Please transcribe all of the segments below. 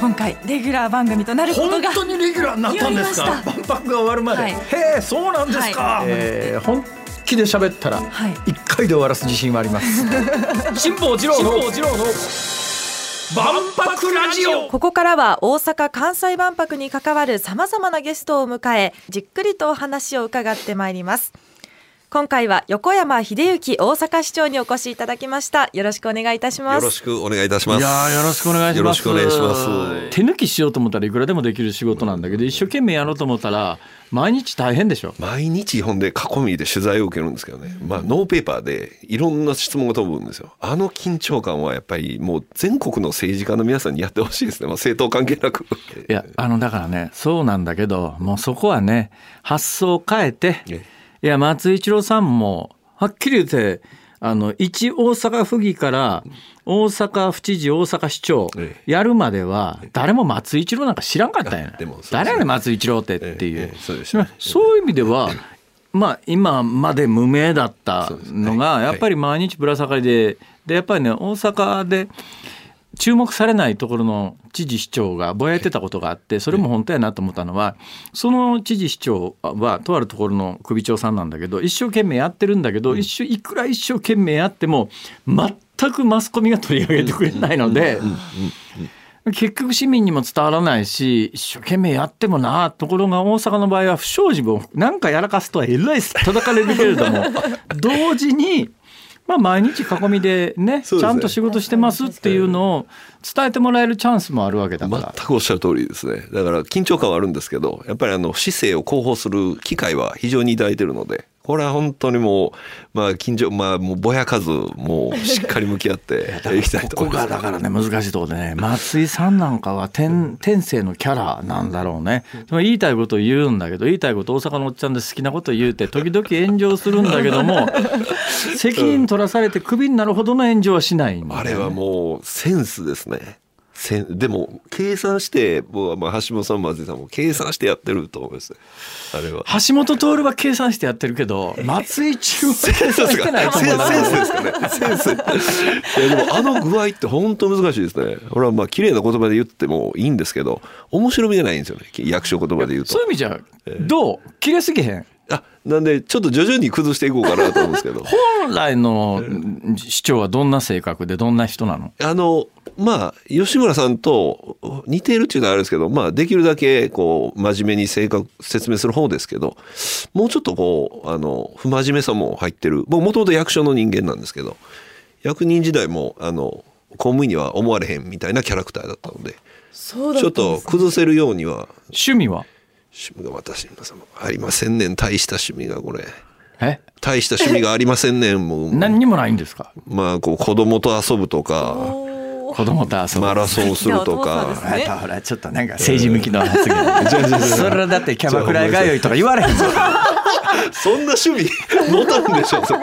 今回レギュラー番組となることが本当にレギュラーになったんですか？万博が終わるまで、はい。へえそうなんですか、はい。えー本気で喋ったらはい。一回で終わらす自信はあります。辛坊治郎の万博ラジオ。ここからは大阪・関西万博に関わるさまざまなゲストを迎えじっくりとお話を伺ってまいります今回は横山秀幸大阪市長にお越しいただきました。よろしくお願いいたします。よろしくお願いいたします。いやーよろしくお願いします。よろしくお願いします。手抜きしようと思ったらいくらでもできる仕事なんだけど一生懸命やろうと思ったら毎日大変でしょ。毎日ほんで囲みで取材を受けるんですけどね、まあ、ノーペーパーでいろんな質問が飛ぶんですよ。あの緊張感はやっぱりもう全国の政治家の皆さんにやってほしいですね、まあ、政党関係なく。いやあのだからねそうなんだけどもうそこはね発想を変えてえいや松井一郎さんもはっきり言ってあの一大阪府議から大阪府知事大阪市長えやるまでは誰も松井一郎なんか知らんかったんや。ね。誰やねん松井一郎ってっていう、ええそういう意味では まあ今まで無名だったのがやっぱり毎日ぶら下がりででやっぱりね大阪で注目されないところの知事市長がぼやいてたことがあってそれも本当やなと思ったのはその知事市長はとあるところの首長さんなんだけど一生懸命やってるんだけど一生いくら一生懸命やっても全くマスコミが取り上げてくれないので。結局市民にも伝わらないし一生懸命やってもなところが大阪の場合は不祥事も何かやらかすとはえらい叩かれるけれども 同時に、まあ、毎日囲みでねちゃんと仕事してますっていうのを伝えてもらえるチャンスもあるわけだから。全くおっしゃる通りですねだから緊張感はあるんですけどやっぱりあの市政を広報する機会は非常にいただいてるのでこれは本当にもうまあ緊張まあもうぼやかずもうしっかり向き合って いきたいとここ思いますがだからね難しいところでね松井さんなんかは天天性のキャラなんだろうねでも言いたいことを言うんだけど言いたいこと大阪のおっちゃんで好きなこと言うて時々炎上するんだけども 責任取らされてクビになるほどの炎上はしないねあれはもうセンスですね。せんでも計算して僕はまあ橋本さんも松井さんも計算してやってると思いますあれは。橋本徹は計算してやってるけど松井中は計算してないと思うなセンスですかね。センス。でもあの具合って本当難しいですね。俺はまあ綺麗な言葉で言ってもいいんですけど、面白みがないんですよね。役所言葉で言うとそういう。意味じゃどう？切れすぎへん？あ、なんでちょっと徐々に崩していこうかなと思うんですけど。本来の市長はどんな性格でどんな人なの？あのまあ吉村さんと似ているっていうのはあるんですけど、まあ、できるだけこう真面目に正確説明する方ですけどもうちょっとこうあの不真面目さも入ってる。僕もともと役所の人間なんですけど役人時代もあの公務員には思われへんみたいなキャラクターだったのでそうちょっと崩せるようには。趣味は？趣味が私にありませんねん。大した趣味がこれ。え？大した趣味がありませんねんもう。何にもないんですか？まあこう子供と遊ぶとか子供と遊ぶ。マラソンするとか。ねやっぱほらちょっとなんか政治向きの発言。それだってキャバクラ通いとか言われへんぞ。そんな趣味持たんでしょそれ。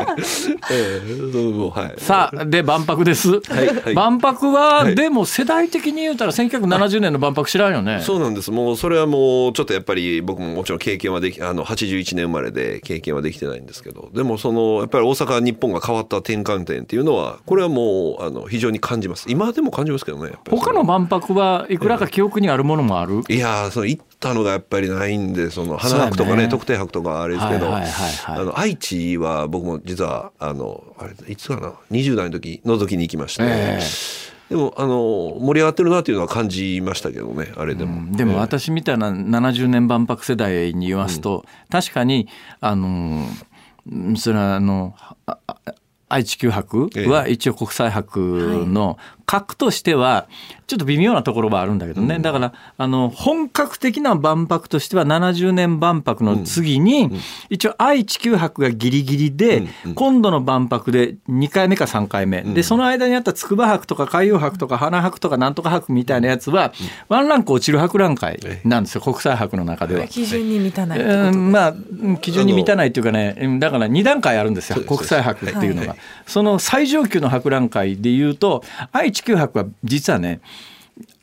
ええそうもうはい。さあで万博です、はい万博は、はい。でも世代的に言うたら1970年の万博知らんよね。そうなんです。もうそれはもうちょっとやっぱり僕ももちろん経験はできあの81年生まれで経験はできてないんですけど、でもそのやっぱり大阪日本が変わった転換点っていうのはこれはもうあの非常に感じます。今でも感じますけどね。他の万博はいくらか記憶にあるものもある、いやーその行ったのがやっぱりないんでその花博とかねね。特定博とかあれですけど、はいはいはいはいあの愛知は僕も実はあのあれいつかな20代の時覗きに行きまして、えでもあの盛り上がってるなっていうのは感じましたけどねあれでも。でも私みたいな70年万博世代に言わすと、確かにあのうんそれはあの愛知九博は一応国際博の格としてはちょっと微妙なところはあるんだけどね、だからあの本格的な万博としては70年万博の次に、一応愛知九博がギリギリで、今度の万博で2回目か3回目、でその間にあった筑波博とか海洋博とか花博とかなんとか博みたいなやつは、ワンランク落ちる博覧会なんですよ国際博の中では。基準に満たないってことうんまあうん基準に満たないっていうかねうんだから2段階あるんですよ国際博っていうのが、その最上級の博覧会でいうと愛知九博は実はね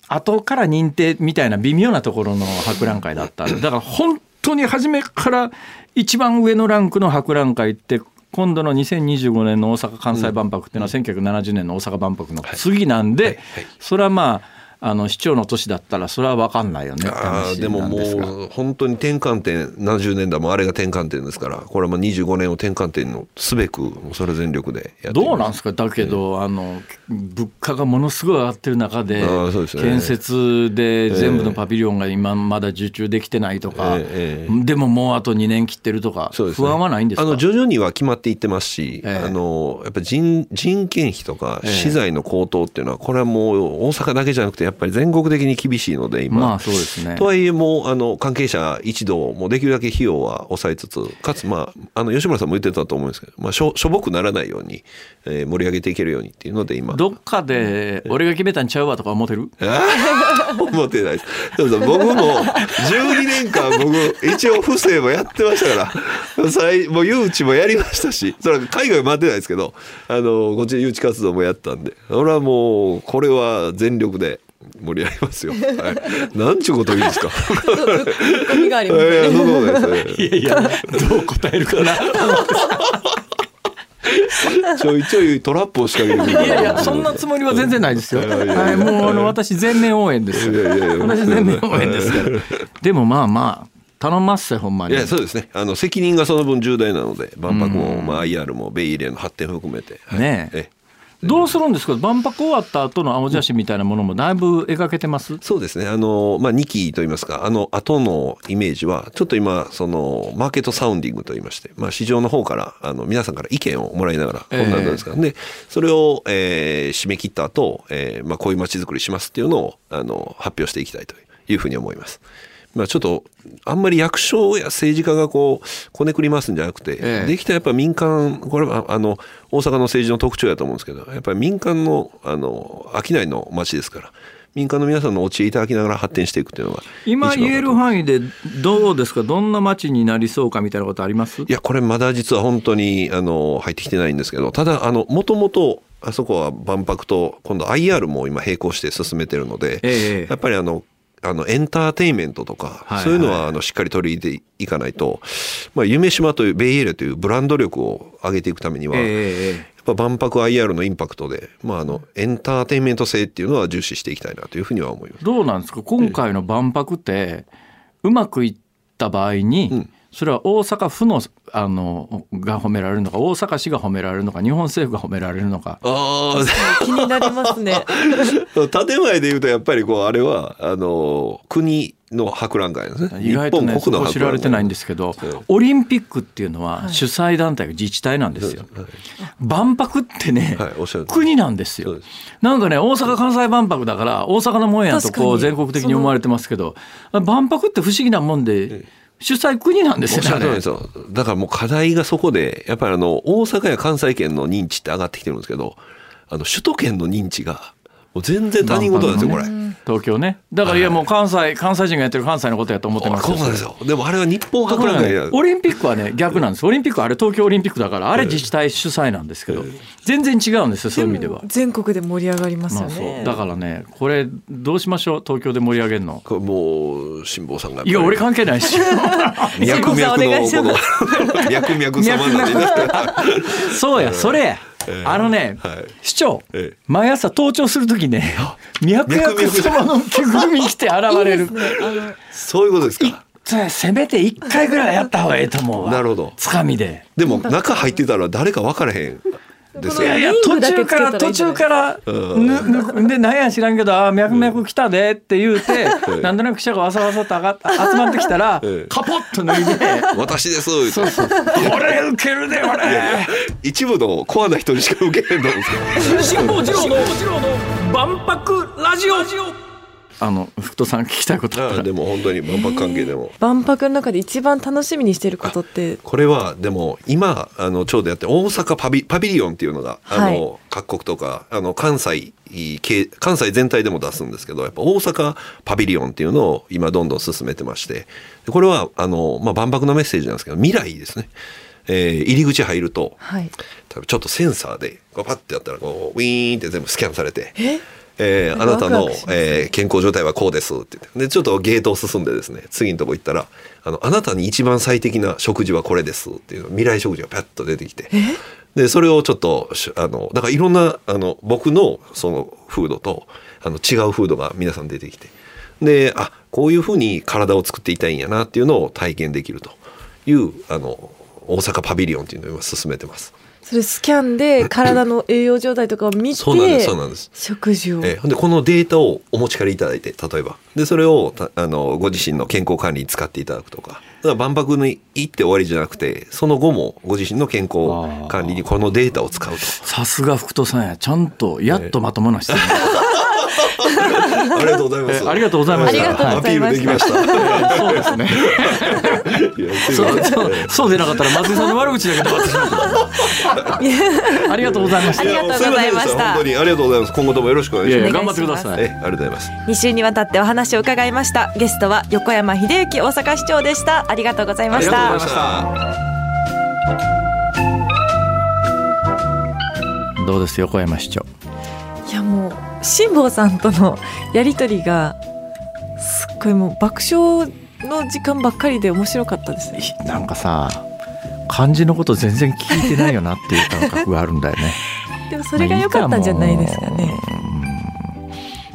後から認定みたいな微妙なところの博覧会だった。だから本当に初めから一番上のランクの博覧会って今度の2025年の大阪・関西万博っていうのは1970年の大阪万博の次なんで、それはまああの市長の年だったらそれは分かんないよねあでももう本当に転換点70年代もあれが転換点ですからこれはまあ25年を転換点のすべくもうそれ全力でやっていどうなんまですか？だけど、あの物価がものすごい上がってる中でね。建設で全部のパビリオンが今まだ受注できてないとか、えええでももうあと2年切ってるとか、不安はないんですか？あの徐々には決まっていってますし、ええ。あのやっぱり人人件費とかええ資材の高騰っていうのはこれはもう大阪だけじゃなくてやっぱり全国的に厳しいので今、まあそうですね。とはいえもうあの関係者一同もうできるだけ費用は抑えつつかつまああの吉村さんも言ってたと思うんですけど、まあ、しょしょぼくならないように、えー盛り上げていけるようにっていうので今。どっかで俺が決めたんちゃうわとか思ってる？思ってないです。そうそう僕も12年間僕一応不正もやってましたから、最もう誘致もやりましたし、それは海外は回ってないですけど、あのこっちで誘致活動もやったんで、俺はもうこれは全力で。盛り上げますよ。はい、なんちゅうこと言うんですか？ゴミがありますいやいやどう答えるかな ちょいちょいトラップを仕掛けるいやいやそんなつもりは全然ないですよ。はい、もうあの私全面応援です。私全面応援ですから。でもまあまあ頼まっせほんまに。いやそうですね。あの責任がその分重大なので、万博もまあ IR もベイイレの発展を含めて、はいねええどうするんですか？万博終わった後の青写真みたいなものもだいぶ描けてます？そうですね。あの、まあ、2期といいますか、あの後のイメージは、ちょっと今、その、マーケットサウンディングといいまして、まあ、市場の方から、あの、皆さんから意見をもらいながら、こんなんなんですか、で、それを、えー締め切った後、えーまあ、こういう街づくりしますっていうのを、あの、発表していきたいというふうに思います。まあ、ちょっと、あんまり役所や政治家がこう、こねくり回すんじゃなくて、ええ。できたらやっぱ民間、これは、あの、大阪の政治の特徴やと思うんですけど、やっぱり民間の、あの、商いの街ですから、民間の皆さんのお知恵いただきながら発展していくっていうのが今言えるい範囲でどうですか？どんな街になりそうかみたいなことあります？やこれまだ実は本当にあの入ってきてないんですけどただあのもともとあそこは万博と今度 IR も今並行して進めてるので、ええ。やっぱりあのあのエンターテインメントとか、はいそういうのはあのしっかり取り入れていかないと、まあ、夢島というベイエールというブランド力を上げていくためには、ええやええっぱ万博 IR のインパクトで、まあ、あのエンターテインメント性っていうのは重視していきたいなというふうには思います。どうなんですか？今回の万博ってうまくいった場合に、うんそれは大阪府のあのが褒められるのか大阪市が褒められるのか日本政府が褒められるのか。あ気になりますね。建前で言うとやっぱりこうあれはあの国の博覧会ですね。意外とねそ日本国のこ知られてないんでですけどオリンピックっていうのは主催団体が自治体なんですよ。万博ってね、はい国なんですよ。なんかね大阪・関西万博だから大阪のもんやとこう全国的に思われてますけど万博って不思議なもんで主催国なんですよね。ですよだからもう課題がそこでやっぱりあの大阪や関西圏の認知って上がってきてるんですけどあの首都圏の認知が全然他人事なんですよこれ。東京ね。だからいやもう関西関西人がやってる関西のことやと思ってますそうなんですよ。でもあれは日本博覧会や。オリンピックはね逆なんです。オリンピックはあれ東京オリンピックだからあれ自治体主催なんですけど全然違うんですよそういう意味では。全国で盛り上がりますよね。う。だからねこれどうしましょう？東京で盛り上げるの？これもう辛坊さんがいや俺関係ないし脈々辛坊さんお願いしのこの脈々様なんで。ね そうやそれや。ええあのね、はい。市長、ええ。毎朝登庁する時ね 脈々様の着ぐるみ着て現れる。そういうことですか。せめて一回ぐらいやった方がええと思うわ。なるほど。つかみで。でも中入ってたら誰か分からへんですよいやいや途中から途中からうん。ぬぬ で何や知らんけどあー脈々来たでって言うてうん。なんとなく記者がわさわさと上がっ 集まってきたらうん。カポッと脱いで。私ですそうそうこれウケるでこれ一部のコアな人にしか受けへんと思うんですよ。辛坊治郎の万博ラジオあの福戸さん聞きたいことあったら。ああでも本当に万博関係でも。万博の中で一番楽しみにしてることって。これはでも今あのちょうどやってる大阪パビパビリオンっていうのがあの、はい各国とかあの関西系関西全体でも出すんですけどやっぱ大阪パビリオンっていうのを今どんどん進めてましてでこれはあの、まあ、万博のメッセージなんですけど未来ですね、えー入り口入るとはい。多分ちょっとセンサーでこうパッてやったらこうウィーンって全部スキャンされて。え？えーあなたのえー健康状態はこうですって言って。でちょっとゲートを進んでですね次のとこ行ったらあのあなたに一番最適な食事はこれですっていう未来食事がパッと出てきて。でそれをちょっとしあのだからいろんなあの僕のそのフードとあの違う風土が皆さん出てきて。であこういうふうに体を作っていたいんやなっていうのを体験できるというあの大阪パビリオンっていうのを今進めてます。それスキャンで 体の栄養状態とかを見てそうなんですそうなんです。食事を、えでこのデータをお持ち帰りいただいて例えば。でそれをたあのご自身の健康管理に使っていただくとか。だから万博に行って終わりじゃなくてその後もご自身の健康管理にこのデータを使うと。さすが福戸さんや。ちゃんとやっとまともな質問、ありがとうございます。えありがとうございましたありがとうございましたアピールできました。そうですね。そうそうそうでなかったら松井さんの悪口だけで終わってしまったありがとうございました。ありがとうございました。本当にありがとうございます。今後ともよろしくお願いします。頑張ってください。えありがとうございます。2週にわたってお話を伺いました。ゲストは横山秀幸大阪市長でした。ありがとうございましありがとうたございました。どうです横山市長？いやもう辛坊さんとのやりとりがすっごいもう爆笑の時間ばっかりで面白かったですね。なんかさ漢字のこと全然聞いてないよなっていう感覚があるんだよね。でもそれが良かったんじゃないですかね。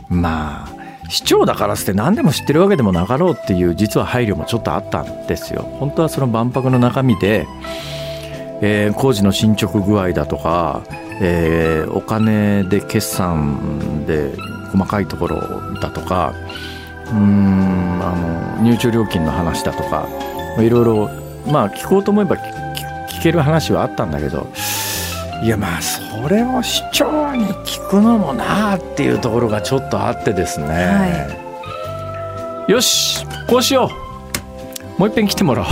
うんまあ市長だからって何でも知ってるわけでもなかろうっていう実は配慮もちょっとあったんですよ。本当はその万博の中身で、えー工事の進捗具合だとか、えーお金で決算で細かいところだとかうーんあの入場料金の話だとかまあいろいろまあ聞こうと思えば聞聞ける話はあったんだけどいやまあそれを市長に聞くのもなあっていうところがちょっとあってですね、よしこうしよう。もう一遍来てもらおう。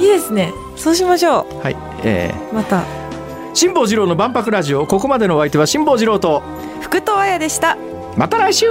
いいですね。そうしましょはいえうまた。ー、辛坊治郎の万博ラジオ。ここまでのお相手は辛坊治郎と福藤彩でした。また来週